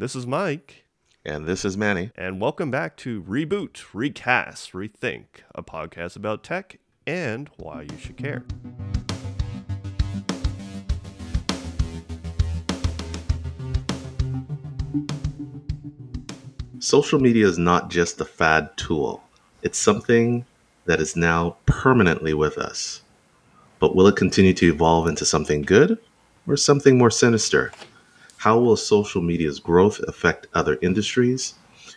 This is Mike. And this is Manny. And welcome back to Reboot, Recast, Rethink, a podcast about tech and why you should care. Social media is not just a fad tool, it's something that is now permanently with us. But will it continue to evolve into something good or something more sinister? How will social media's growth affect other industries?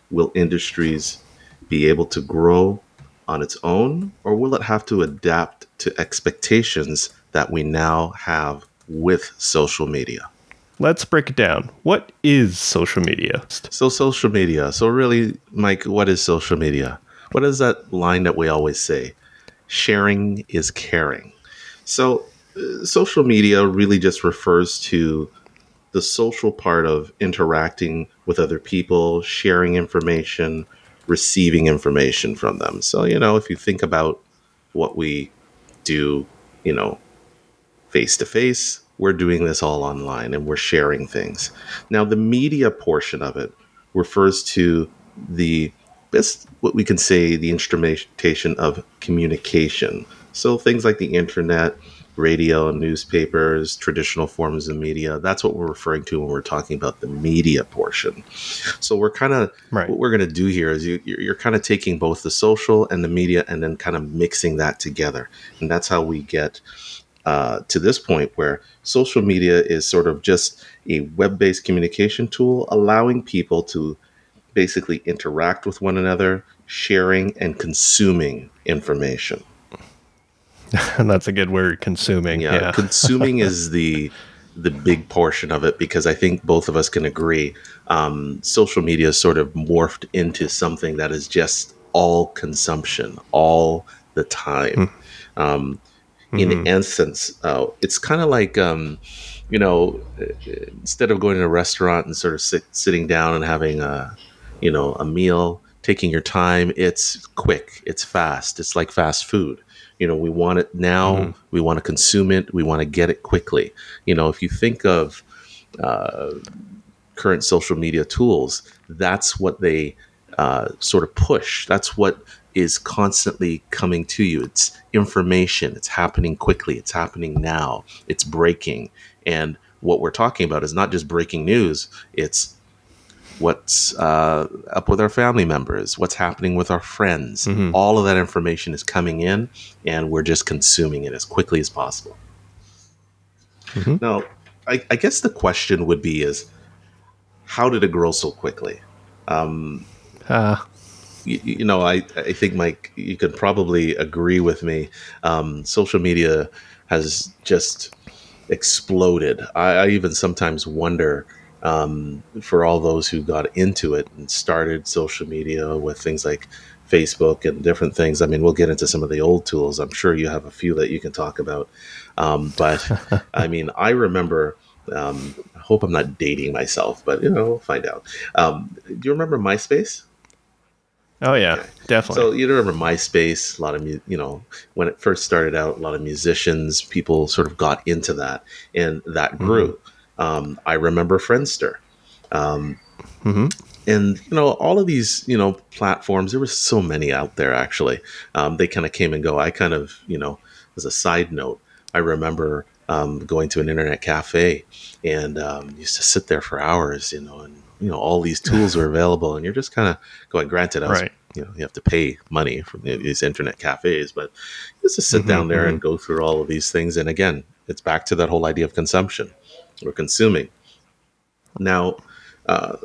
Will industries be able to grow on its own, or will it have to adapt to expectations that we now have with social media? Let's break it down. What is social media? So, social media. So, really, Mike, what is social media? What is that line that we always say? Sharing is caring. So, uh, social media really just refers to the social part of interacting with other people, sharing information, receiving information from them. So, you know, if you think about what we do, you know, face to face, we're doing this all online and we're sharing things. Now, the media portion of it refers to the best, what we can say, the instrumentation of communication. So, things like the internet, radio, newspapers, traditional forms of media. That's what we're referring to when we're talking about the media portion. So we're kind of right. what we're going to do here is you, you're kind of taking both the social and the media and then kind of mixing that together, and that's how we get uh, to this point where social media is sort of just a web-based communication tool, allowing people to basically interact with one another, sharing and consuming information. And that's a good word, consuming. Yeah, yeah. consuming is the the big portion of it because I think both of us can agree. Um, social media is sort of morphed into something that is just all consumption all the time. Mm. Um, in mm-hmm. essence, uh, it's kind of like um, you know, instead of going to a restaurant and sort of sit, sitting down and having a you know a meal, taking your time. It's quick. It's fast. It's like fast food you know we want it now mm-hmm. we want to consume it we want to get it quickly. You know if you think of uh, current social media tools that's what they uh, sort of push. That's what is constantly coming to you. It's information. It's happening quickly. It's happening now. It's breaking. And what we're talking about is not just breaking news. It's what's uh, up with our family members, what's happening with our friends. Mm-hmm. All of that information is coming in, and we're just consuming it as quickly as possible. Mm-hmm. Now, I, I, guess the question would be: is how did it grow so quickly? Um, uh. you, you, know, I, I think Mike, you could probably agree with me. Um, social media has just exploded. I, I even sometimes wonder um, for all those who got into it and started social media with things like Facebook and different things. I mean, we'll get into some of the old tools. I'm sure you have a few that you can talk about. Um, but I mean, I remember. Um, I hope I'm not dating myself, but you know, we'll find out. Um, do you remember MySpace? Oh yeah, okay. definitely. So you remember MySpace? A lot of you know when it first started out, a lot of musicians, people sort of got into that, and that grew. Mm-hmm. Um, I remember Friendster. Um, mm-hmm. And you know all of these you know platforms. There were so many out there. Actually, um, they kind of came and go. I kind of you know as a side note, I remember um, going to an internet cafe and um, used to sit there for hours. You know, and you know all these tools are available, and you're just kind of going. Granted, I was, right. you know you have to pay money for these internet cafes, but just to sit mm-hmm, down there mm-hmm. and go through all of these things. And again, it's back to that whole idea of consumption or consuming. Now, uh,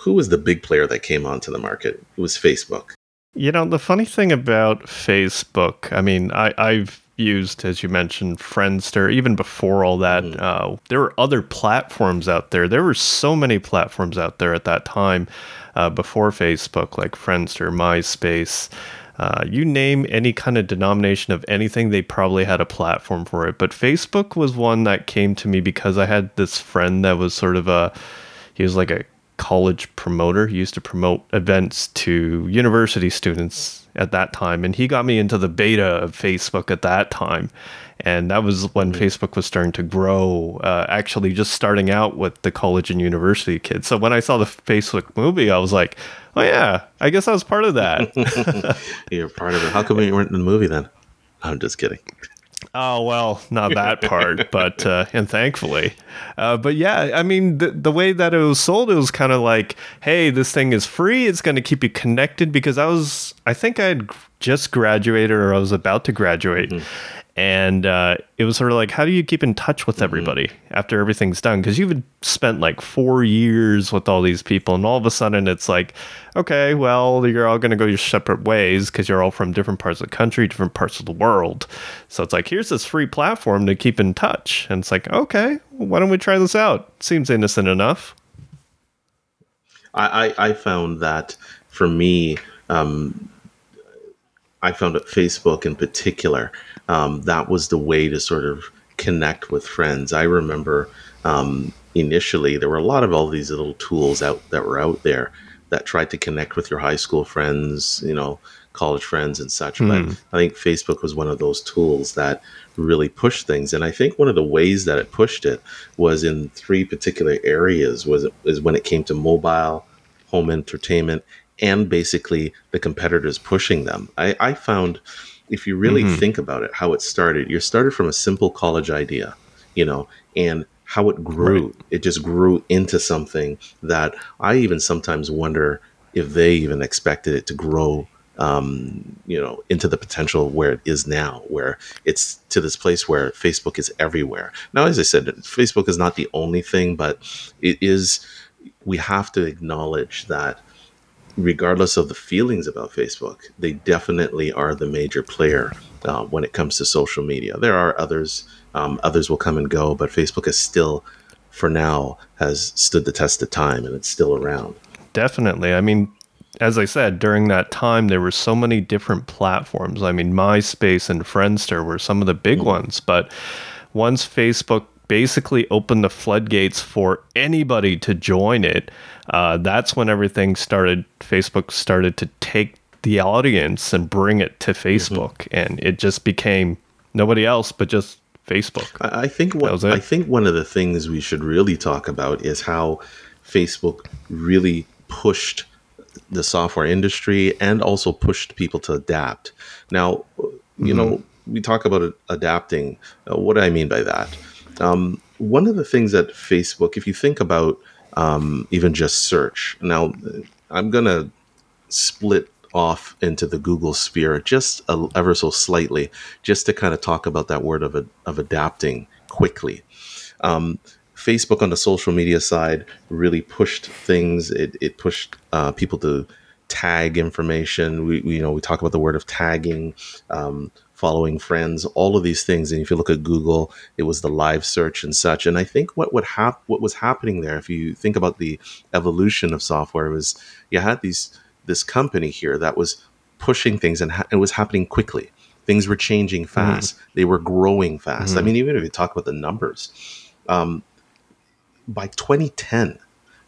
who was the big player that came onto the market? It was Facebook. You know, the funny thing about Facebook, I mean, I, I've used, as you mentioned, Friendster. Even before all that, mm. uh, there were other platforms out there. There were so many platforms out there at that time uh, before Facebook, like Friendster, MySpace. Uh, you name any kind of denomination of anything, they probably had a platform for it. But Facebook was one that came to me because I had this friend that was sort of a, he was like a college promoter. He used to promote events to university students at that time, and he got me into the beta of Facebook at that time. And that was when mm-hmm. Facebook was starting to grow, uh, actually just starting out with the college and university kids. So when I saw the Facebook movie, I was like, oh, yeah, I guess I was part of that. You're part of it. How come you weren't in the movie then? I'm just kidding. Oh well, not that part, but uh, and thankfully, uh, but yeah, I mean the the way that it was sold, it was kind of like, hey, this thing is free. It's going to keep you connected because I was, I think I had just graduated or I was about to graduate, mm-hmm and uh, it was sort of like how do you keep in touch with mm-hmm. everybody mm-hmm. after everything's done because you've spent like four years with all these people and all of a sudden it's like okay well you're all going to go your separate ways because you're all from different parts of the country different parts of the world so it's like here's this free platform to keep in touch and it's like okay why don't we try this out seems innocent enough i i, I found that for me um, I found that Facebook in particular um, that was the way to sort of connect with friends. I remember um, initially there were a lot of all these little tools out that were out there that tried to connect with your high school friends, you know, college friends and such. Mm. But hmm. I think Facebook was one of those tools that really pushed things. And I think one of the ways that it pushed it was in three particular areas was is when it came to mobile, home entertainment, and basically the competitors pushing them. I, I found if you really mm-hmm. think about it, how it started, you started from a simple college idea, you know, and how it grew. Right. It just grew into something that I even sometimes wonder if they even expected it to grow um, you know, into the potential where it is now, where it's to this place where Facebook is everywhere. Now, as I said, Facebook is not the only thing, but it is. We have to acknowledge that regardless of the feelings about Facebook, they definitely are the major player uh, when it comes to social media. There are others, um, others will come and go, but Facebook is still, for now, has stood the test of time and it's still around. Definitely. I mean, as I said, during that time, there were so many different platforms. I mean, MySpace and Friendster were some of the big mm-hmm. ones, but once Facebook basically opened the floodgates for anybody to join it, uh, that's when everything started. Facebook started to take the audience and bring it to. Facebook, mm-hmm. and it just became nobody else but just Facebook. I, I think what I think one of the things we should really talk about is how Facebook really pushed the software industry and also pushed people to adapt. Now, you mm-hmm. know, we talk about adapting. Uh, what do I mean by that? Um, one of the things that Facebook, if you think about um, even just search. Now, I'm going to split off into the Google sphere just a, ever so slightly, just to kind of talk about that word of, of adapting quickly. Um, Facebook on the social media side really pushed things. It, it pushed uh, people to tag information. We, we, you know we talk about the word of tagging. Um, following friends, all of these things. And if you look at Google, it was the live search and such. And I think what would hap- what was happening there, if you think about the evolution of software, was you had these this company here that was pushing things and ha- it was happening quickly. Things were changing mm-hmm. fast. Mm-hmm. They were growing fast. Mm-hmm. I mean, even if you talk about the numbers, um, by 2010,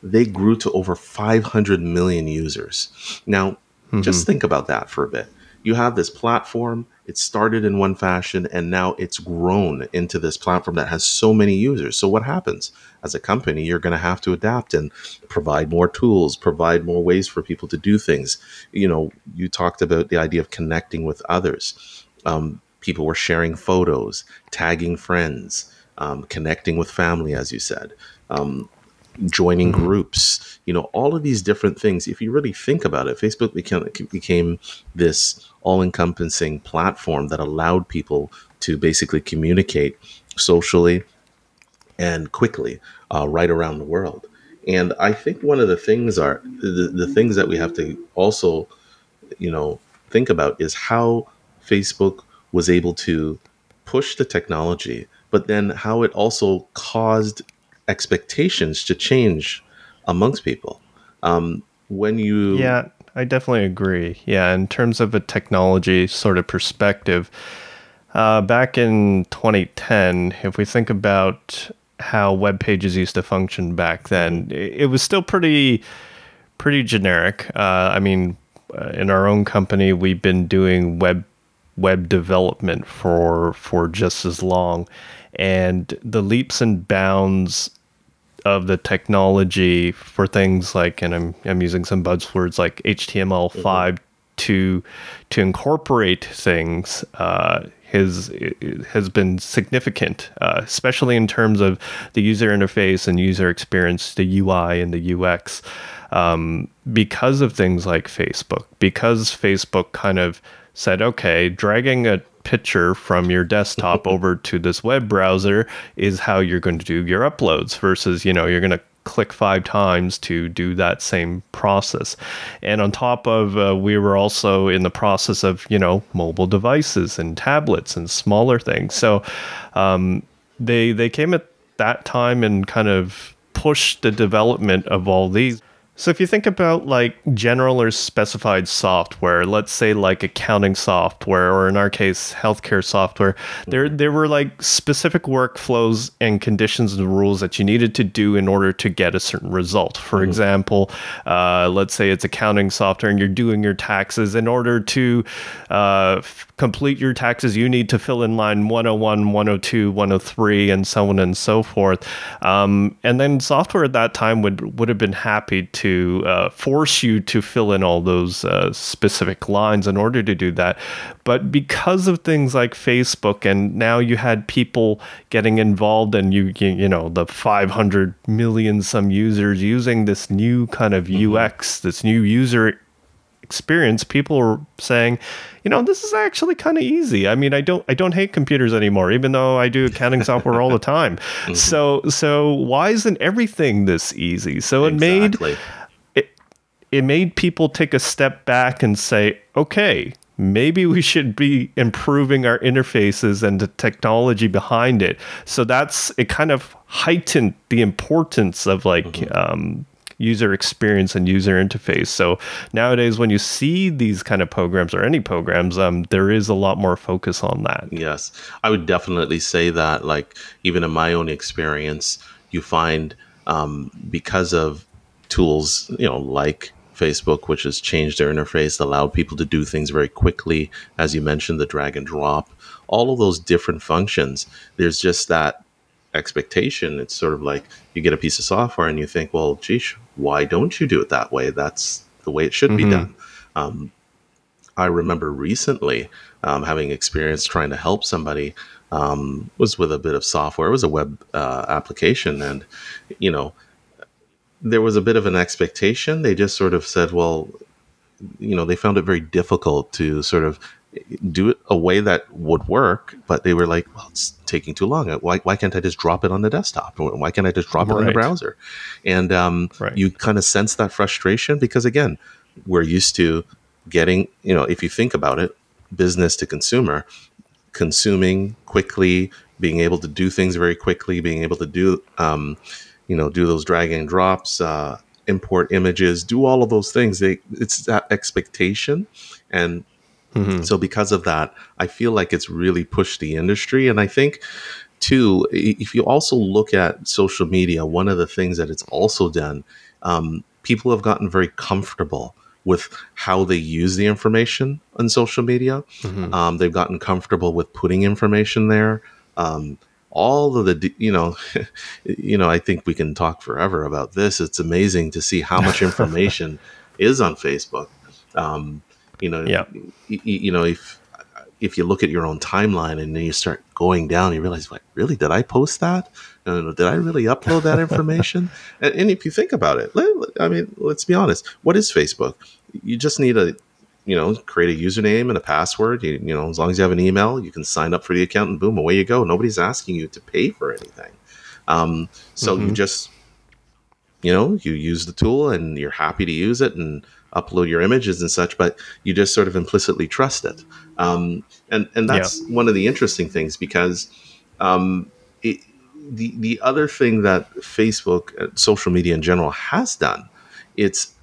they grew to over 500 million users. Now, mm-hmm. just think about that for a bit. You have this platform it started in one fashion and now it's grown into this platform that has so many users. So what happens? As a company, you're going to have to adapt and provide more tools, provide more ways for people to do things. You know, you talked about the idea of connecting with others. Um, people were sharing photos, tagging friends, um, connecting with family, as you said. Um, joining mm-hmm. groups, you know, all of these different things. If you really think about it, Facebook became became this all-encompassing platform that allowed people to basically communicate socially and quickly uh, right around the world. And I think one of the things are the, the things that we have to also, you know, think about is how Facebook was able to push the technology, but then how it also caused expectations to change amongst people. Um, when you yeah, I definitely agree. Yeah, in terms of a technology sort of perspective, uh, back in 2010, if we think about how web pages used to function back then, it, was still pretty pretty generic. Uh, I mean, uh, in our own company, we've been doing web web development for for just as long, and the leaps and bounds of the technology for things like, and I'm I'm using some buzzwords like HTML5 mm-hmm. to to incorporate things. Uh, has has been significant, uh, especially in terms of the user interface and user experience, the UI and the UX, um, because of things like Facebook. Because Facebook kind of said, okay, dragging a picture from your desktop over to this web browser is how you're going to do your uploads versus you know you're going to click five times to do that same process. And on top of, uh, we were also in the process of, you know, mobile devices and tablets and smaller things. So um, they they came at that time and kind of pushed the development of all these. So if you think about like general or specified software, let's say like accounting software or in our case healthcare software, there there were like specific workflows and conditions and rules that you needed to do in order to get a certain result. For mm-hmm. example, uh, let's say it's accounting software and you're doing your taxes. In order to uh, f- complete your taxes, you need to fill in line 101, 102, 103, and so on and so forth. Um, and then software at that time would would have been happy to to uh, force you to fill in all those uh, specific lines in order to do that. But because of things like Facebook, and now you had people getting involved, and you you, know the 500 million some users using this new kind of mm-hmm. UX, this new user experience people are saying you know this is actually kind of easy i mean i don't i don't hate computers anymore even though i do accounting software all the time mm-hmm. so so why isn't everything this easy so it exactly. made it made people take a step back and say, okay, maybe we should be improving our interfaces and the technology behind it. So that's it kind of heightened the importance of like mm-hmm. um, user experience and user interface. So nowadays, when you see these kind of programs or any programs, um, there is a lot more focus on that. Yes, I would definitely say that. Like even in my own experience, you find um, because of tools, you know, like Facebook, which has changed their interface, allowed people to do things very quickly. As you mentioned, the drag and drop, all of those different functions. There's just that expectation. It's sort of like you get a piece of software and you think, well, geez, why don't you do it that way? That's the way it should mm-hmm. be done. Um, I remember recently um, having experience trying to help somebody um, was with a bit of software. It was a web uh, application, and you know there was a bit of an expectation. They just sort of said, well, you know, they found it very difficult to sort of do it a way that would work, but they were like, well, it's taking too long. Why, why can't I just drop it on the desktop? Why can't I just drop right. it in the browser? And um, right. you kind of sense that frustration because, again, we're used to getting, you know, if you think about it, business to consumer, consuming quickly, being able to do things very quickly, being able to do, um, you know, do those drag and drops, uh, import images, do all of those things. They, it's that expectation. And mm-hmm. so because of that, I feel like it's really pushed the industry. And I think too, if you also look at social media, one of the things that it's also done, um, people have gotten very comfortable with how they use the information on social media. Mm-hmm. Um, they've gotten comfortable with putting information there. Um, all of the you know you know i think we can talk forever about this. It's amazing to see how much information is on facebook. Um, you know yeah. you, you know if if you look at your own timeline and then you start going down you realize like really did i post that? Did i really upload that information? And, and if you think about it i mean let's be honest. What is facebook? You just need a you know, create a username and a password. You, you, know, as long as you have an email, you can sign up for the account and boom, away you go. Nobody's asking you to pay for anything. Um, so mm-hmm. you just, you know, you use the tool and you're happy to use it and upload your images and such, but you just sort of implicitly trust it. Um, and, and that's yeah. one of the interesting things because, um, it, the, the other thing that Facebook, uh, social media in general has done, it's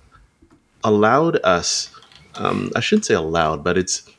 allowed us um, I shouldn't say allowed, but it's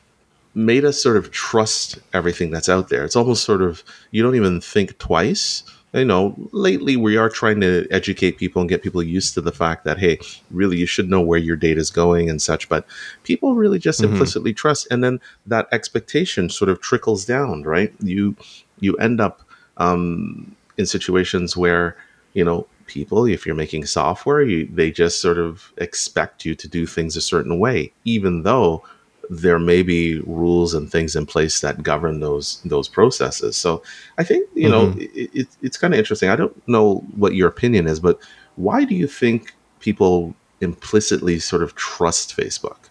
made us sort of trust everything that's out there. It's almost sort of you don't even think twice you know, lately we are trying to educate people and get people used to the fact that, hey, really, you should know where your data is going and such. But people really just mm-hmm. implicitly trust. And then that expectation sort of trickles down, right? You, you end up um, in situations where, you know, people, if you're making software, you, they just sort of expect you to do things a certain way, even though there may be rules and things in place that govern those those processes. So I think you mm-hmm. know it, it, it's kind of interesting. I don't know what your opinion is, but why do you think people implicitly sort of trust Facebook?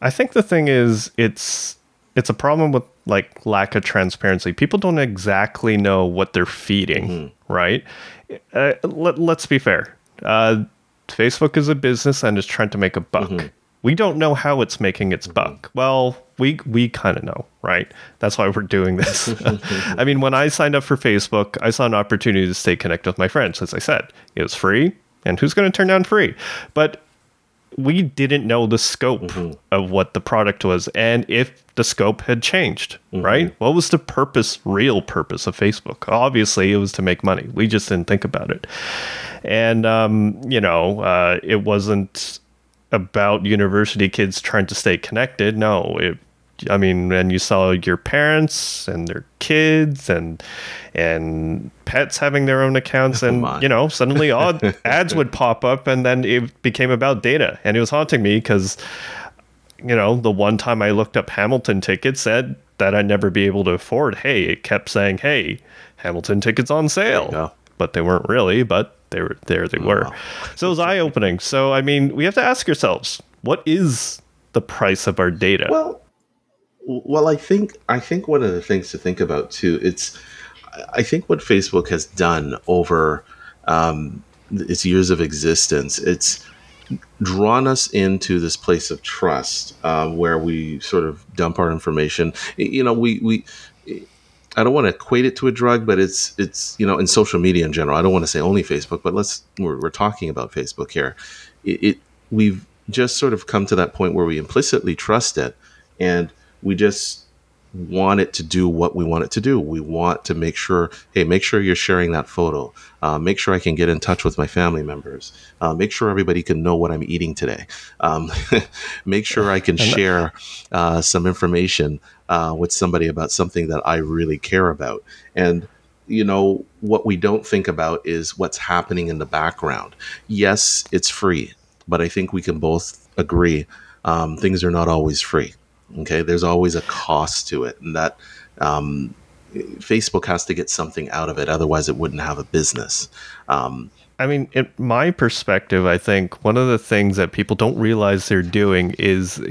I think the thing is it's it's a problem with like lack of transparency. People don't exactly know what they're feeding, mm-hmm. right? Uh, let, us be fair. Uh, Facebook is a business and is trying to make a buck. Mm-hmm we don't know how it's making its buck. Well, we we kind of know, right? That's why we're doing this. I mean, when I signed up for Facebook, I saw an opportunity to stay connected with my friends. As I said, it was free, and who's going to turn down free? But we didn't know the scope mm-hmm. of what the product was and if the scope had changed, mm-hmm. right? What was the purpose, real purpose of Facebook? Obviously, it was to make money. We just didn't think about it. And, um, you know, uh, it wasn't about university kids trying to stay connected. No, it, I mean, and you saw your parents and their kids and and pets having their own accounts, and you know, suddenly odd ads would pop up, and then it became about data, and it was haunting me because, you know, the one time I looked up Hamilton tickets said that I'd never be able to afford. Hey, it kept saying, "Hey, Hamilton tickets on sale," but they weren't really. But they were there they were wow. so it was eye-opening so i mean we have to ask ourselves what is the price of our data well well i think i think one of the things to think about too it's i think what facebook has done over um, its years of existence it's drawn us into this place of trust um, where we sort of dump our information you know we we I don't want to equate it to a drug, but it's it's you know in social media in general. I don't want to say only Facebook, but let's we're, we're talking about Facebook here. It, it, we've just sort of come to that point where we implicitly trust it, and we just want it to do what we want it to do. We want to make sure, hey, make sure you're sharing that photo. Uh, make sure I can get in touch with my family members. Uh, make sure everybody can know what I'm eating today. Um, make sure I can share uh, some information uh, with somebody about something that I really care about. And you know what we don't think about is what's happening in the background. Yes, it's free, but I think we can both agree um, things are not always free. Okay, there's always a cost to it, and that um, Facebook has to get something out of it, otherwise it wouldn't have a business. Um, I mean, in my perspective, I think one of the things that people don't realize they're doing is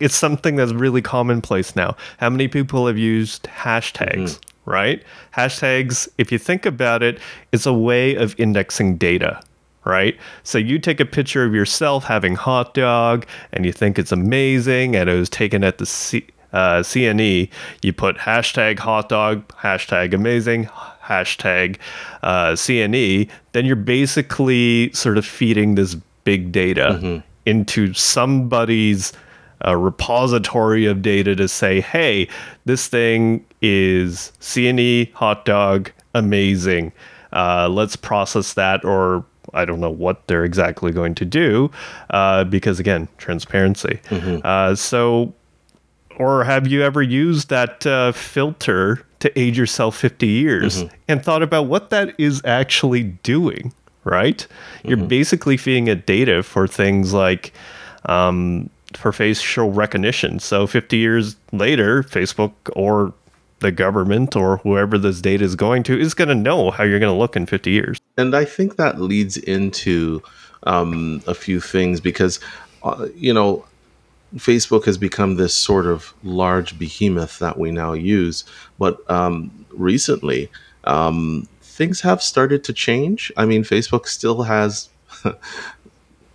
it's something that's really commonplace now. How many people have used hashtags? Mm-hmm. Right? Hashtags, if you think about it, it's a way of indexing data right? So you take a picture of yourself having hot dog and you think it's amazing and it was taken at the C- uh, CNE. You put hashtag hot dog, hashtag amazing, hashtag uh, CNE. Then you're basically sort of feeding this big data mm-hmm. into somebody's a repository of data to say, hey, this thing is CNE hot dog amazing. Uh, let's process that, or I don't know what they're exactly going to do, uh, because again, transparency. Mm-hmm. Uh, so, or have you ever used that uh, filter to age yourself 50 years mm-hmm. and thought about what that is actually doing? Right? Mm-hmm. You're basically feeding it data for things like um, for facial recognition. So 50 years later, Facebook or the government or whoever this data is going to is going to know how you're going to look in 50 years. And I think that leads into um, a few things because, uh, you know, Facebook has become this sort of large behemoth that we now use. But um, recently, um, things have started to change. I mean, Facebook still has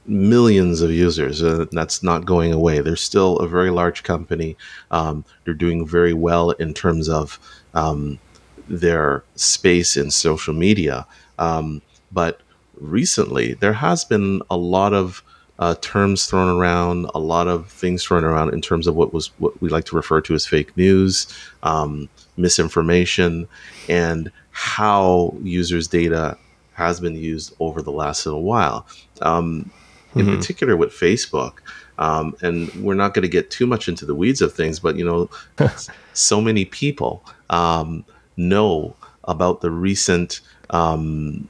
millions of users. Uh, that's not going away. They're still a very large company. Um, they're doing very well in terms of um, their space in social media. Um, but recently, there has been a lot of uh, terms thrown around, a lot of things thrown around in terms of what was what we like to refer to as fake news, um, misinformation, and how users' data has been used over the last little while. Um, in mm-hmm. particular with Facebook, um, and we're not going to get too much into the weeds of things, but you know, so many people um, know about the recent um,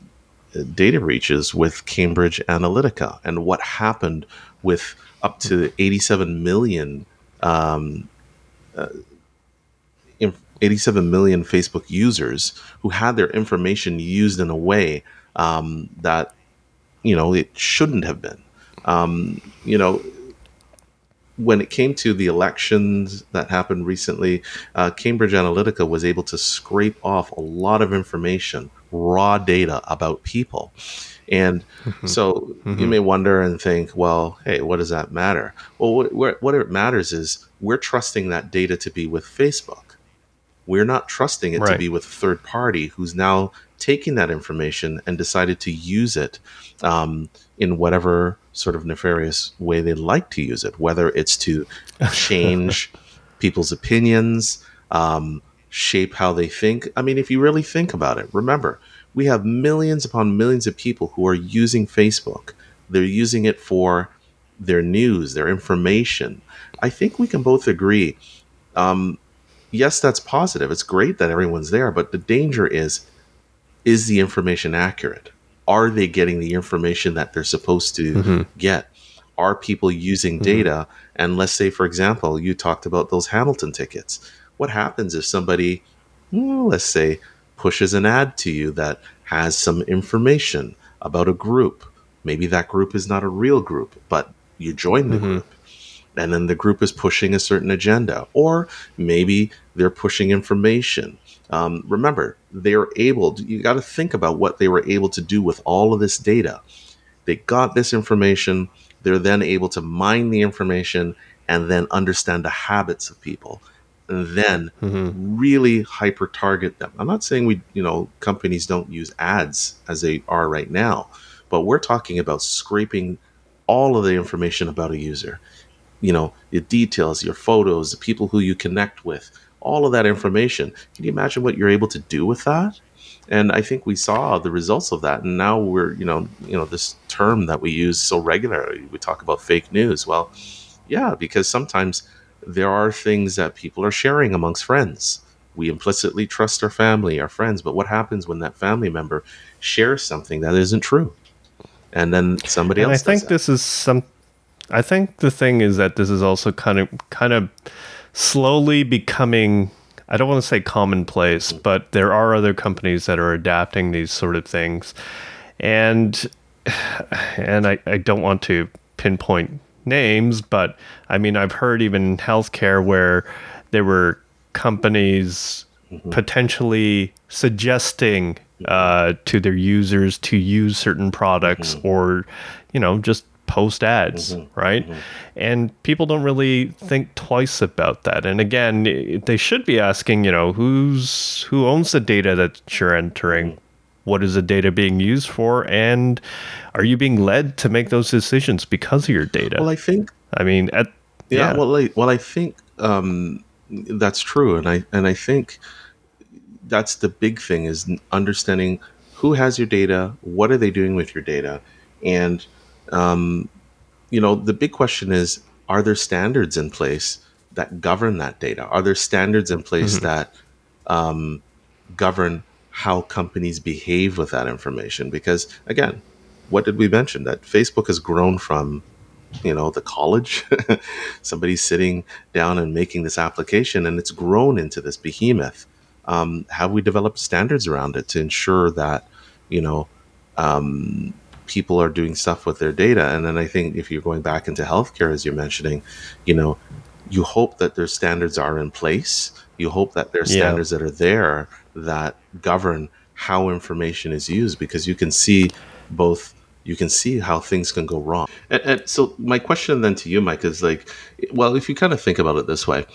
data breaches with Cambridge Analytica and what happened with up to 87 million. Um, uh, 87 million Facebook users who had their information used in a way um, that you know it shouldn't have been. Um, you know, when it came to the elections that happened recently, uh, Cambridge Analytica was able to scrape off a lot of information, raw data about people. And mm-hmm. so mm-hmm. you may wonder and think, well, hey, what does that matter? Well, what, what it matters is we're trusting that data to be with Facebook. We're not trusting it right. to be with a third party who's now taking that information and decided to use it um, in whatever sort of nefarious way they like to use it, whether it's to change people's opinions, um, shape how they think. I mean, if you really think about it, remember, we have millions upon millions of people who are using Facebook. They're using it for their news, their information. I think we can both agree. Um, yes, that's positive. It's great that everyone's there, but the danger is is the information accurate? Are they getting the information that they're supposed to mm-hmm. get? Are people using mm-hmm. data? And let's say, for example, you talked about those Hamilton tickets. What happens if somebody, let's say, pushes an ad to you that has some information about a group? Maybe that group is not a real group, but you join the mm-hmm. group and then the group is pushing a certain agenda, or maybe they're pushing information um, remember, they're able, to, you got to think about what they were able to do with all of this data. They got this information, they're then able to mine the information and then understand the habits of people and then mm-hmm. really hyper target them. I'm not saying we, you know, companies don't use ads as they are right now, but we're talking about scraping all of the information about a user. You know, your details, your photos, the people who you connect with, all of that information. Can you imagine what you're able to do with that? And I think we saw the results of that. And now we're, you know, you know, this term that we use so regularly, we talk about fake news. Well, yeah, because sometimes there are things that people are sharing amongst friends. We implicitly trust our family, our friends, but what happens when that family member shares something that isn't true? And then somebody and else. I think that. this is some. I think the thing is that this is also kind of kind of slowly becoming I don't want to say commonplace, but there are other companies that are adapting these sort of things. And and I, I don't want to pinpoint names, but I mean I've heard even healthcare where there were companies mm-hmm. potentially suggesting uh, to their users to use certain products mm-hmm. or you know just post ads, mm-hmm, right? Mm-hmm. And people don't really think twice about that. And again, they should be asking, you know, who's who owns the data that you're entering? Mm-hmm. What is the data being used for? And are you being led to make those decisions because of your data? Well, I think. I mean, at yeah. yeah. Well, I, well, I think um, that's true, and I and I think that's the big thing is understanding who has your data, what are they doing with your data, and um, you know, the big question is are there standards in place that govern that data? Are there standards in place mm-hmm. that um, govern how companies behave with that information? Because again, what did we mention? That Facebook has grown from you know the college somebody sitting down and making this application and it's grown into this behemoth um, have we developed standards around it to ensure that you know um, people are doing stuff with their data. And then I think if you're going back into healthcare, as you're mentioning, you know, you hope that their standards are in place. You hope that there are standards yeah. that are there that govern how information is used because you can see both you can see how things can go wrong. And, and, so my question then to you, Mike, is like, well, if you kind of think about it this way,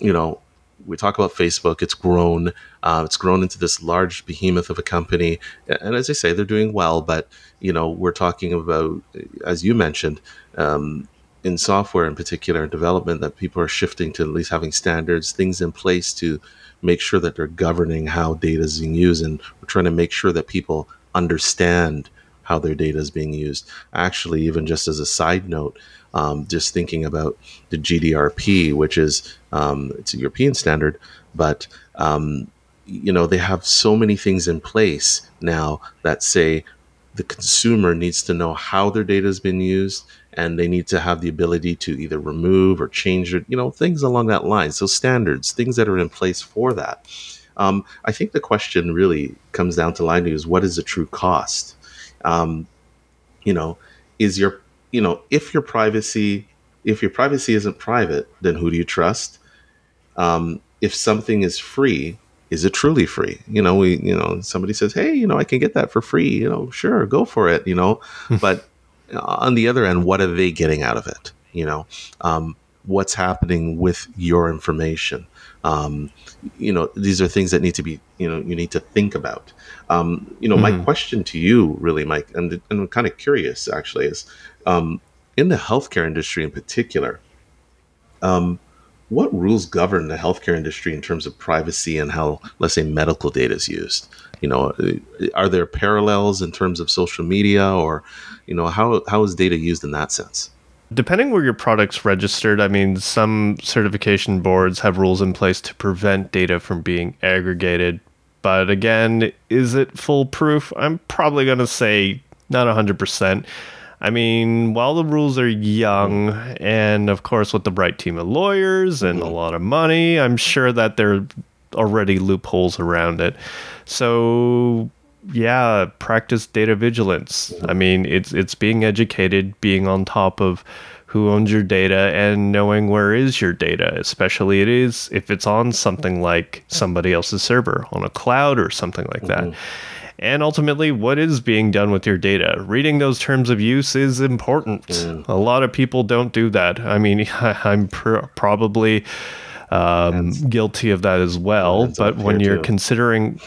you know, we talk about Facebook. It's grown. Uh, it's grown into this large behemoth of a company, and as I say, they're doing well. But you know, we're talking about, as you mentioned, um, in software in particular in development that people are shifting to at least having standards, things in place to make sure that they're governing how data is being used, and we're trying to make sure that people understand how their data is being used. Actually, even just as a side note, um, just thinking about the GDPR, which is um, it's a European standard, but um, you know they have so many things in place now that say the consumer needs to know how their data has been used and they need to have the ability to either remove or change it you know things along that line. So standards things that are in place for that. Um, i think the question really comes down to line is what is the true cost? Um, you know is your you know if your privacy if your privacy isn't private then who do you trust um, if something is free is it truly free? You know, we, you know, somebody says, hey, you know, I can get that for free. You know, sure, go for it. You know, but on the other end, what are they getting out of it? You know, um, what's happening with your information? Um, you know, these are things that need to be, you know, you need to think about. Um, you know, mm-hmm. my question to you, really, Mike, and, and I'm kind of curious actually, is um, in the healthcare industry in particular. Um, what rules govern the healthcare industry in terms of privacy and how, let's say, medical data is used? You know, are there parallels in terms of social media, or you know, how how is data used in that sense? Depending where your product's registered, I mean, some certification boards have rules in place to prevent data from being aggregated. But again, is it foolproof? I'm probably going to say not 100%. I mean, while the rules are young, and of course with the right team of lawyers and a mm-hmm. lot of money, I'm sure that there are already loopholes around it. So yeah, practice data vigilance. I mean, it's it's being educated, being on top of who owns your data and knowing where is your data, especially it is if it's on something like somebody else's server on a cloud or something like that. And ultimately what is being done with your data. Reading those terms of use is important. Mm. A lot of people don't do that. I mean, I'm pr- probably um, guilty of that as well. But when you're too. considering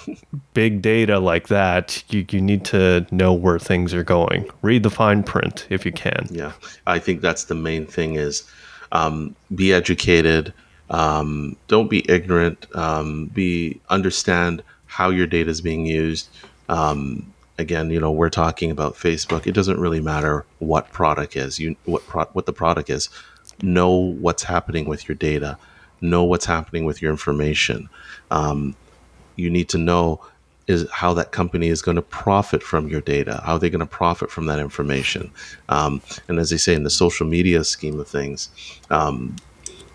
big data like that, you, you need to know where things are going. Read the fine print if you can. Yeah, I think that's the main thing is um, be educated. Um, don't be ignorant. Um, be understand how your data is being used. Um, again, you know, we're talking about Facebook. It doesn't really matter what product is. You what pro- what the product is. Know what's happening with your data. Know what's happening with your information. Um, you need to know is how that company is going to profit from your data. How are they going to profit from that information? Um, and as they say in the social media scheme of things, um,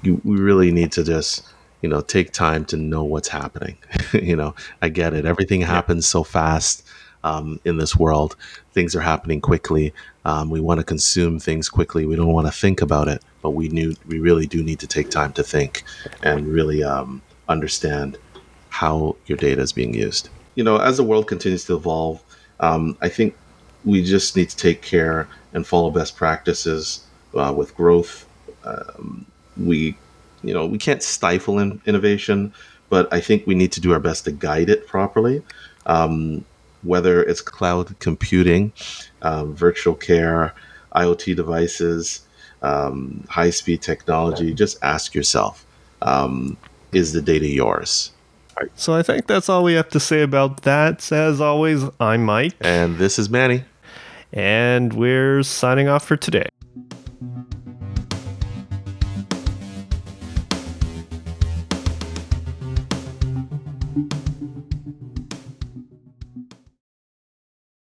you we really need to just you know take time to know what's happening you know i get it. Everything happens so fast um, in this world. Things are happening quickly. Um, we want to consume things quickly. We don't want to think about it but we knew we really do need to take time to think and really um, understand how your data is being used. You know as the world continues to evolve um, i think we just need to take care and follow best practices uh, with growth. Um, we you know we can't stifle in, innovation, but I think we need to do our best to guide it properly. Um, whether it's cloud computing, um, virtual care, IoT devices, um, high speed technology, just ask yourself um, is the data yours? So I think that's all we have to say about that. As always, I'm Mike. And this is Manny. And we're signing off for today.